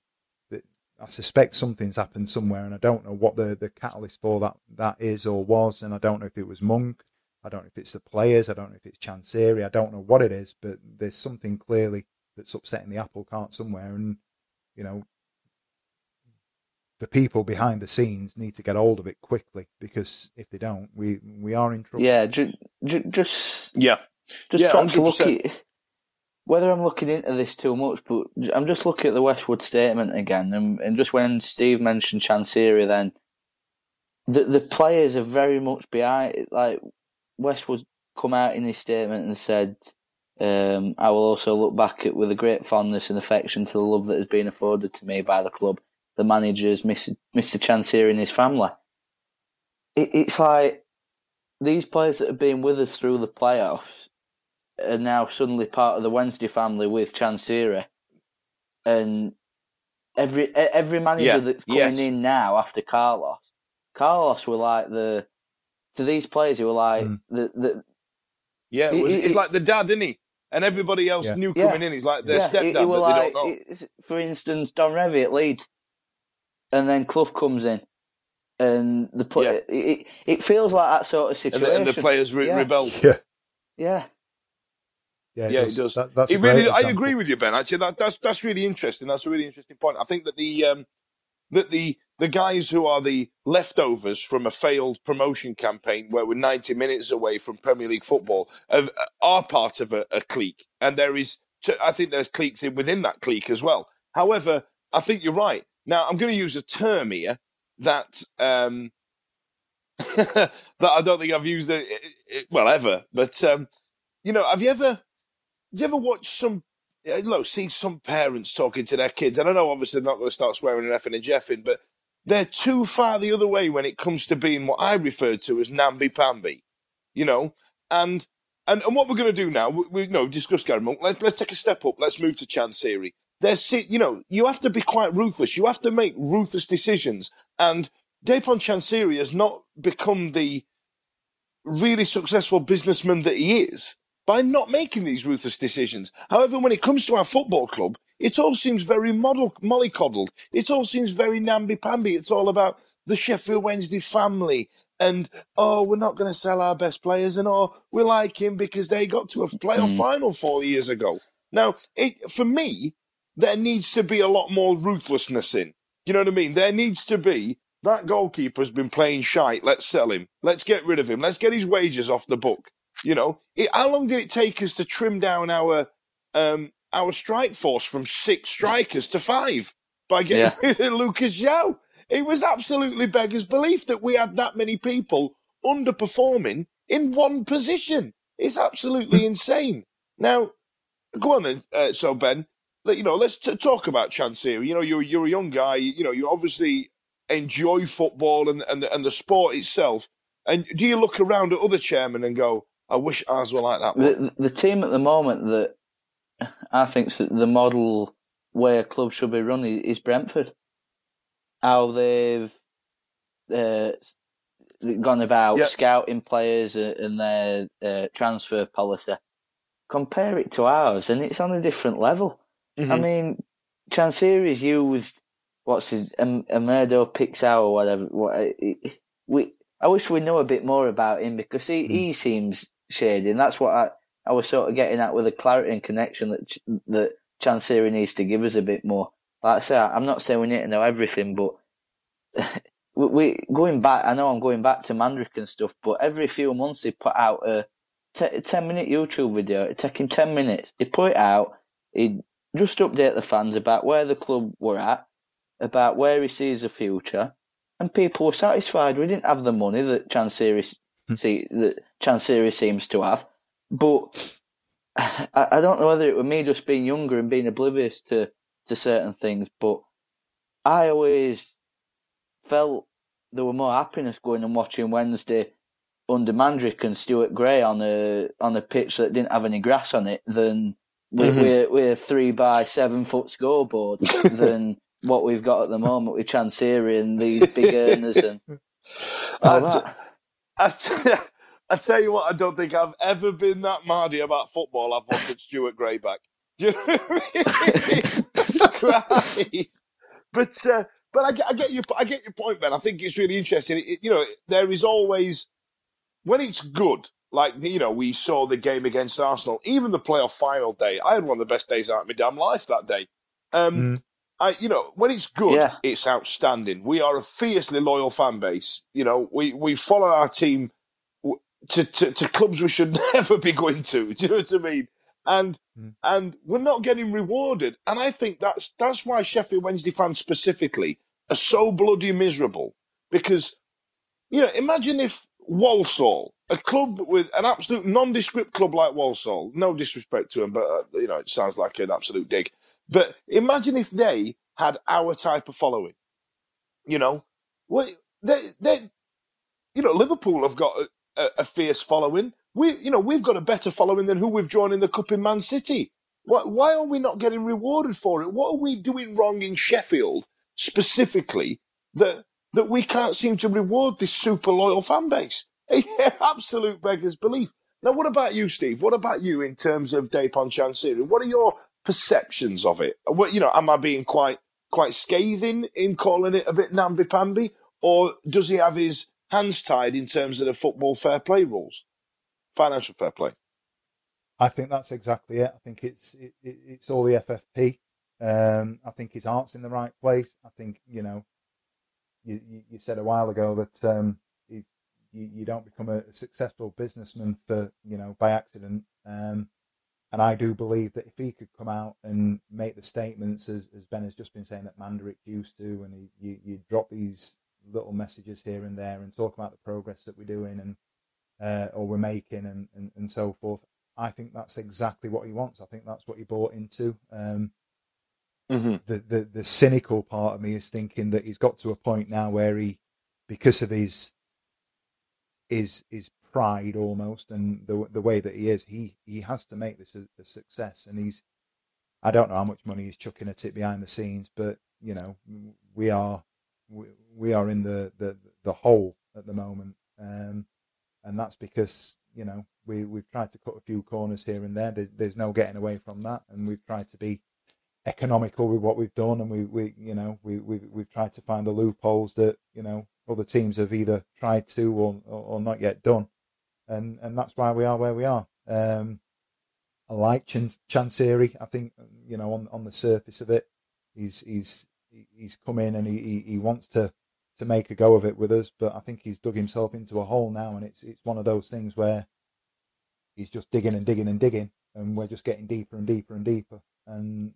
I suspect something's happened somewhere, and I don't know what the the catalyst for that that is or was, and I don't know if it was Monk. I don't know if it's the players. I don't know if it's Chansiri. I don't know what it is, but there's something clearly that's upsetting the apple cart somewhere, and you know the people behind the scenes need to get hold of it quickly because if they don't, we we are in trouble. Yeah, ju- ju- just yeah, just yeah, trying to look at whether I'm looking into this too much, but I'm just looking at the Westwood statement again, and, and just when Steve mentioned Chansiri, then the the players are very much behind. Like Westwood come out in his statement and said. Um, I will also look back at with a great fondness and affection to the love that has been afforded to me by the club the managers, Mr. Mr. Chansiri and his family. It, it's like these players that have been with us through the playoffs are now suddenly part of the Wednesday family with Chansiri. And every every manager yeah. that's coming yes. in now after Carlos, Carlos were like the to these players who were like mm. the the. Yeah, it was, it, it's like the dad, isn't he? And everybody else yeah. new coming yeah. in, he's like their yeah, stepdad that like, they don't know. For instance, Don Revie at Leeds, and then Clough comes in, and the play, yeah. it, it feels like that sort of situation. And the, and the players re- yeah. rebel. Yeah. Yeah. Yeah, yeah, it does. That, that's really, I agree with you, Ben. Actually, that, that's that's really interesting. That's a really interesting point. I think that the um, that the the guys who are the leftovers from a failed promotion campaign, where we're ninety minutes away from Premier League football, have, are part of a, a clique, and there is. I think there's cliques within that clique as well. However, I think you're right. Now, I'm going to use a term here that um, *laughs* that I don't think I've used it, it well ever. But um, you know, have you ever, you ever watch some, eh, you know, see some parents talking to their kids? And I know obviously they're not going to start swearing and effing and jeffing, but they're too far the other way when it comes to being what I refer to as namby pamby. You know, and and, and what we're going to do now, we, we you know discuss Gary Monk. Let, let's take a step up. Let's move to Chansiri there's, you know, you have to be quite ruthless. You have to make ruthless decisions. And Dejphon Chansiri has not become the really successful businessman that he is by not making these ruthless decisions. However, when it comes to our football club, it all seems very model, mollycoddled. It all seems very namby-pamby. It's all about the Sheffield Wednesday family and, oh, we're not going to sell our best players and, oh, we like him because they got to a playoff mm. final four years ago. Now, it, for me, there needs to be a lot more ruthlessness in. You know what I mean? There needs to be that goalkeeper's been playing shite. Let's sell him. Let's get rid of him. Let's get his wages off the book. You know, it, how long did it take us to trim down our um, our strike force from six strikers to five by getting yeah. rid *laughs* of Lucas João? It was absolutely beggars belief that we had that many people underperforming in one position. It's absolutely *laughs* insane. Now, go on then. Uh, so Ben, you know, let's t- talk about Chansiri. You know, you're you're a young guy. You know, you obviously enjoy football and and and the sport itself. And do you look around at other chairmen and go, "I wish ours were like that"? The, the team at the moment that I think that the model way a club should be run is Brentford. How they've uh, gone about yep. scouting players and their uh, transfer policy. Compare it to ours, and it's on a different level. Mm-hmm. I mean, Chansiri's used what's his um, Amerdo Pixau or whatever. What, we I wish we knew a bit more about him because he, mm. he seems shady, and that's what I, I was sort of getting at with the clarity and connection that that Chansiri needs to give us a bit more. Like I say, I'm not saying we need to know everything, but *laughs* we, going back. I know I'm going back to Mandaric and stuff, but every few months they put out a t- ten minute YouTube video. It took him ten minutes. He put it out. He just update the fans about where the club were at, about where he sees the future, and people were satisfied. We didn't have the money that hmm. See, that Chansiri seems to have, but I, I don't know whether it was me just being younger and being oblivious to to certain things, but I always felt there were more happiness going and watching Wednesday under Mandaric and Stuart Gray on a on a pitch that didn't have any grass on it than with, mm-hmm. with, with a three by seven foot scoreboard *laughs* than what we've got at the moment with Chansiri and these big *laughs* earners and all that. *laughs* *laughs* I, tell you what, I don't think I've ever been that mardy about football. I've wanted Stuart Gray back. Do you know what I mean? *laughs* but uh, but I get, I get your I get your point, Ben. I think it's really interesting. It, you know, there is always when it's good. Like you know, we saw the game against Arsenal, even the playoff final day. I had one of the best days out of my damn life that day. Um, mm. I, you know, when it's good, yeah. it's outstanding. We are a fiercely loyal fan base. You know, we, we follow our team to, to, to clubs we should *laughs* never be going to. Do you know what I mean? And mm. and we're not getting rewarded. And I think that's that's why Sheffield Wednesday fans specifically are so bloody miserable. Because, you know, imagine if Walsall, a club with an absolute nondescript club like Walsall, no disrespect to them, but uh, you know, it sounds like an absolute dig. But imagine if they had our type of following. You know, well, they, they, you know, Liverpool have got a, a, fierce following. We, you know, we've got a better following than who we've drawn in the cup in Man City. Why, why are we not getting rewarded for it? What are we doing wrong in Sheffield specifically that that we can't seem to reward this super loyal fan base? *laughs* Absolute beggar's belief. Now, what about you, Steve? What about you in terms of Dejphon Chansiri? What are your perceptions of it? What, you know, am I being quite quite scathing in calling it a bit namby pamby, or does he have his hands tied in terms of the football fair play rules, financial fair play? I think that's exactly it. I think it's it, it, it's all the FFP. Um, I think his heart's in the right place. I think you know, you you, said a while ago that um, you, you don't become a, successful businessman for you know by accident. Um, and I do believe that if he could come out and make the statements as, as Ben has just been saying that Mandaric used to, and he, you, you drop these little messages here and there and talk about the progress that we're doing and uh, or we're making and, and, and so forth. I think that's exactly what he wants. I think that's what he bought into. Um, mm-hmm. the, the the cynical part of me is thinking that he's got to a point now where he, because of his his his pride almost and the the way that he is, he he has to make this a, a success. And he's, I don't know how much money he's chucking at it behind the scenes, but you know, we are we, we are in the, the the hole at the moment, um, and that's because you know we we've tried to cut a few corners here and there. there. There's no getting away from that, and we've tried to be economical with what we've done, and we we you know we we we've tried to find the loopholes that you know other teams have either tried to or or, or not yet done and and that's why we are where we are. Um, I like Ch- Chansiri. I think you know on on the surface of it, he's he's he's come in and he, he wants to to make a go of it with us, but I think he's dug himself into a hole now, and it's it's one of those things where he's just digging and digging and digging, and we're just getting deeper and deeper and deeper, and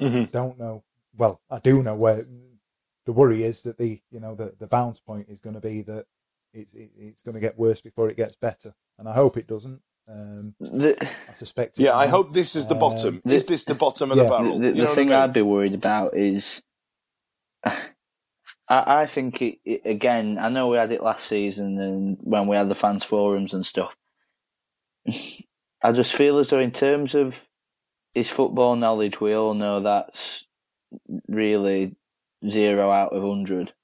mm-hmm. don't know. Well, I do know where the worry is that the you know the the bounce point is going to be that it's it, it's going to get worse before it gets better, and I hope it doesn't. Um, the, I suspect. Yeah, I hope this is the bottom. Um, is this the bottom of yeah, the barrel? The, the thing I mean? I'd be worried about is, *sighs* I, I think it, it, again. I know we had it last season, and when we had the fans forums and stuff. *sighs* I just feel as though, in terms of his football knowledge, we all know that's really zero out of hundred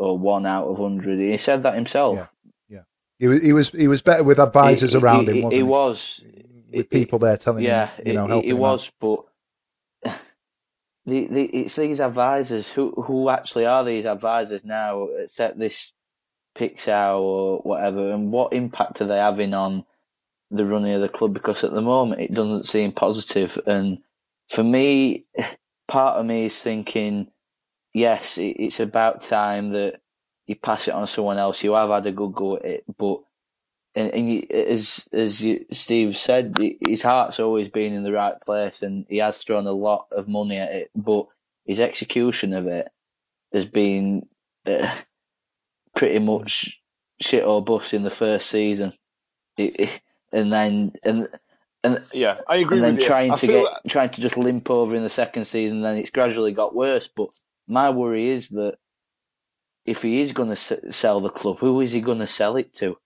or one out of hundred. He said that himself. Yeah, yeah. He was he was he was better with advisors he, around he, him. Wasn't he, he was with people there telling yeah, him, you know, he, was, out. but. *laughs* The, the, it's these advisors who who actually are these advisors now set this Pixar or whatever, and what impact are they having on the running of the club? Because at the moment it doesn't seem positive, and for me, *sighs* part of me is thinking yes, it's about time that you pass it on to someone else. You have had a good go at it, but and, and you, as as you, Steve said, his heart's always been in the right place, and he has thrown a lot of money at it. But his execution of it has been uh, *laughs* pretty much shit or bust in the first season, it, it, and then and. And yeah, I agree. And then trying to get trying to just limp over in the second season, then it's gradually got worse. But my worry is that if he is going to sell the club, who is he going to sell it to?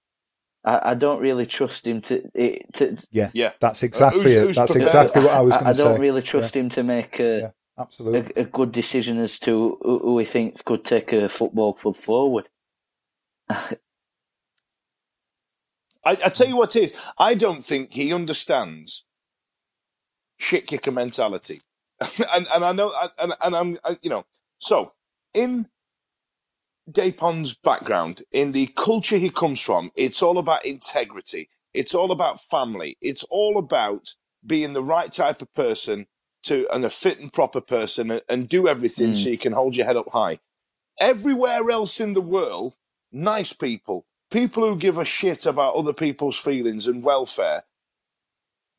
I, I don't really trust him to. to yeah, yeah, that's exactly uh, who's, it. Who's that's exactly what I was going to say. I don't really trust yeah. him to make a, yeah. absolutely a, a, good decision as to who he thinks could take a football club forward. I, I tell you what it is. I don't think he understands shit kicker mentality, *laughs* and and I know, and and I'm you know, so in Dejphon's background, in the culture he comes from, it's all about integrity. It's all about family. It's all about being the right type of person to and a fit and proper person and, and do everything mm. so you can hold your head up high. Everywhere else in the world, nice people, people who give a shit about other people's feelings and welfare,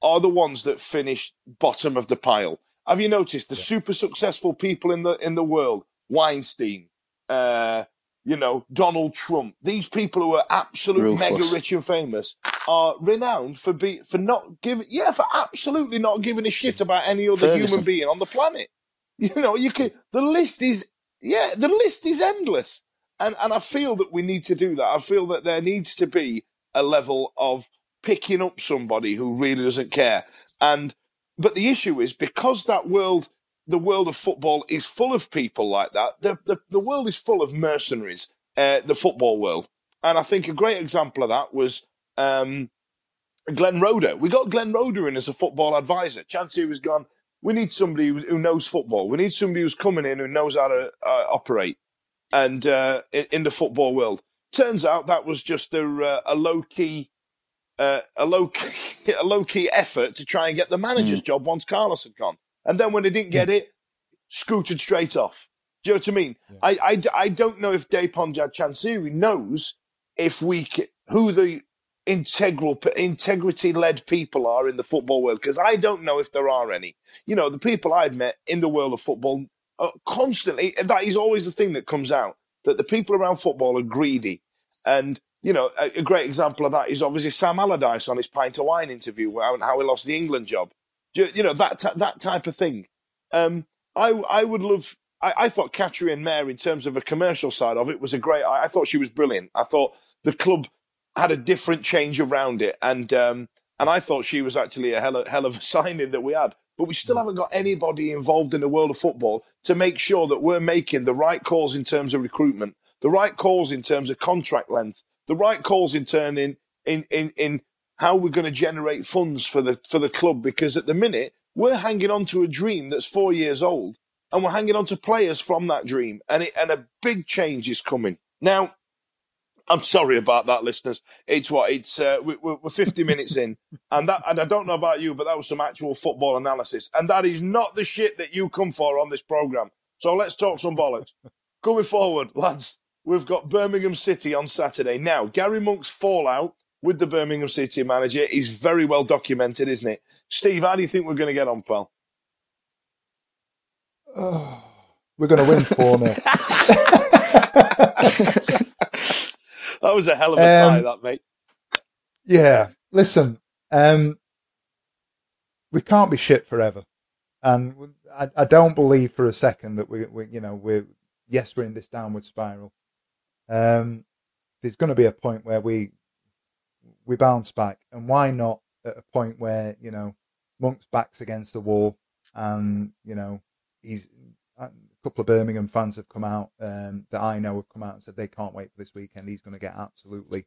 are the ones that finish bottom of the pile. Have you noticed the yeah. super successful people in the in the world? Weinstein, uh, you know, Donald Trump, these people who are absolute mega rich and famous are renowned for be for not giving yeah, for absolutely not giving a shit about any other Ferguson. human being on the planet. *laughs* You know, you can the list is yeah, the list is endless. And and I feel that we need to do that. I feel that there needs to be a level of picking up somebody who really doesn't care. And but the issue is because that world the world of football is full of people like that. The, the, the world is full of mercenaries, uh, the football world. And I think a great example of that was um, Glenn Roeder. We got Glenn Roeder in as a football advisor. Chansiri was gone. We need somebody who knows football. We need somebody who's coming in who knows how to uh, operate and uh, in, in, the football world. Turns out that was just a, uh, a low key, uh, a low key, *laughs* a low key effort to try and get the manager's mm. job once Carlos had gone. And then when they didn't get it, scooted straight off. Do you know what I mean? Yeah. I, I, I don't know if Dejphon Chansiri knows if we who the integral integrity led people are in the football world because I don't know if there are any. You know, the people I've met in the world of football uh, constantly that is always the thing that comes out that the people around football are greedy and you know, a, a, great example of that is obviously Sam Allardyce on his pint of wine interview, and how he lost the England job you know that that type of thing. Um, I I would love. I, I thought Katrien Meire, in terms of a commercial side of it, was a great. I, I, thought she was brilliant. I thought the club had a different change around it, and um, and I thought she was actually a hell of, hell of a *laughs* signing that we had. But we still haven't got anybody involved in the world of football to make sure that we're making the right calls in terms of recruitment, the right calls in terms of contract length, the right calls in turning in in in how we're going to generate funds for the for the club because at the minute we're hanging on to a dream that's four years old and we're hanging on to players from that dream and it, and a big change is coming. Now i'm sorry about that listeners. It's what it's uh, we, we're 50 minutes in and that and i don't know about you but that was some actual football analysis and that is not the shit that you come for on this program so let's talk some bollocks. Going forward lads we've got birmingham city on saturday now gary monk's fallout with the Birmingham City manager is very well documented, isn't it? Steve, how do you think we're going to get on, pal? Oh, *sighs* we're going to win 4 0. *laughs* that was a hell of a um, sigh, that, mate. Yeah. Listen, um, we can't be shit forever. And I, I, don't believe for a second that we, we, you know, we're, yes, we're in this downward spiral. Um, there's going to be a point where we we bounce back, and why not at a point where you know Monk's back's against the wall, and you know he's a couple of Birmingham fans have come out um, that I know have come out and said they can't wait for this weekend. He's going to get absolutely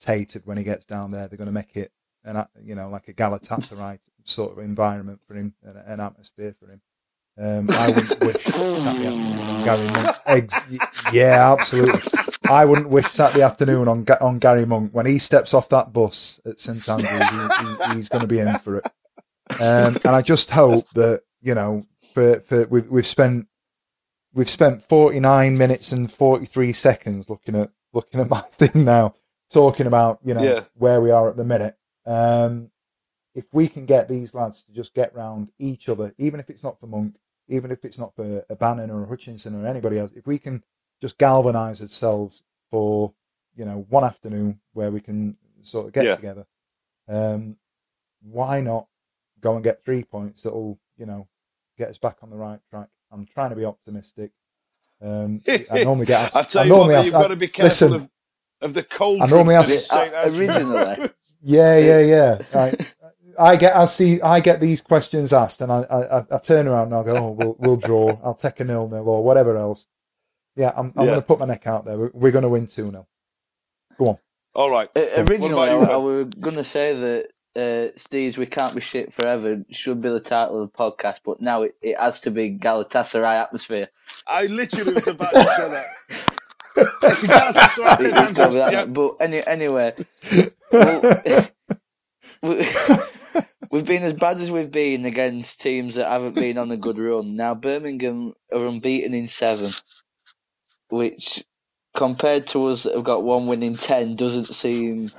tated when he gets down there. They're going to make it an you know like a Galatasaray sort of environment for him, an, an atmosphere for him. Um, I wouldn't wish Gary. Eggs, yeah, absolutely. I wouldn't wish Saturday afternoon on on Gary Monk when he steps off that bus at St Andrews. He, he, he's going to be in for it. Um, and I just hope that you know, for for we've, we've spent we've spent forty nine minutes and forty three seconds looking at looking at *laughs* my thing now, talking about you know yeah. where we are at the minute. Um, if we can get these lads to just get round each other, even if it's not for Monk, even if it's not for a Bannan or a Hutchinson or anybody else, if we can just galvanise ourselves for you know one afternoon where we can sort of get yeah. together, um, why not go and get three points that will you know get us back on the right track? I'm trying to be optimistic. Um, *laughs* I normally get. I tell I you what, ask, you've got to be careful listen, of, of the cold. I normally ask originally. *laughs* yeah, yeah, yeah. I, I get, I see, I get these questions asked, and I, I, I turn around and I go, "Oh, we'll, we'll draw. I'll take a nil nil or whatever else." Yeah, I'm, I'm yeah. going to put my neck out there. We're, we're going to win two 0 Go on. All right. Uh, originally, I, I was going to say that uh, Steve's "We Can't Be Shit Forever" should be the title of the podcast, but now it, it has to be Galatasaray atmosphere. I literally was about to say that. *laughs* Galatasaray yeah. But any, anyway, well, *laughs* *laughs* we've been as bad as we've been against teams that haven't been on a good run. Now Birmingham are unbeaten in seven, which compared to us that have got one win in ten doesn't seem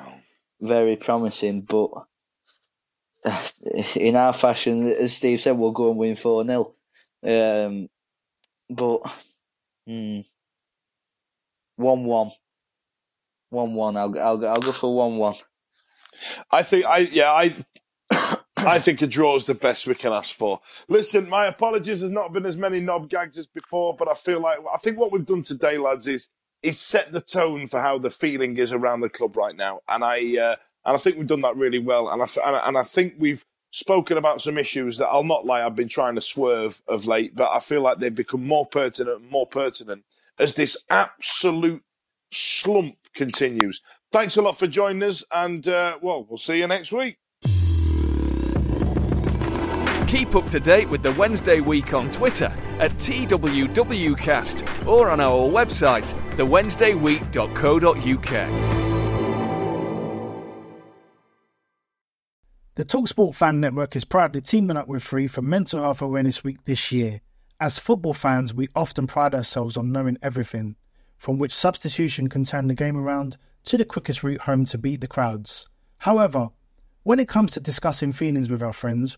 very promising. But *laughs* in our fashion, as Steve said, we'll go and win four 0 um, But hmm, one one. One one. I'll I'll I'll go for one one. I think I yeah I I think a draw is the best we can ask for. Listen, my apologies. There's not been as many knob gags as before, but I feel like I think what we've done today, lads, is is set the tone for how the feeling is around the club right now, and I uh, and I think we've done that really well. And I and I think we've spoken about some issues that I'll not lie I've been trying to swerve of late, but I feel like they've become more pertinent, and more pertinent as this absolute slump continues. Thanks a lot for joining us, and uh, well, we'll see you next week. Keep up to date with the Wednesday Week on Twitter at TWWcast or on our website, thewednesdayweek.co.uk. The Talksport Fan Network is proudly teaming up with Free for Mental Health Awareness Week this year. As football fans, we often pride ourselves on knowing everything, from which substitution can turn the game around to the quickest route home to beat the crowds. However, when it comes to discussing feelings with our friends,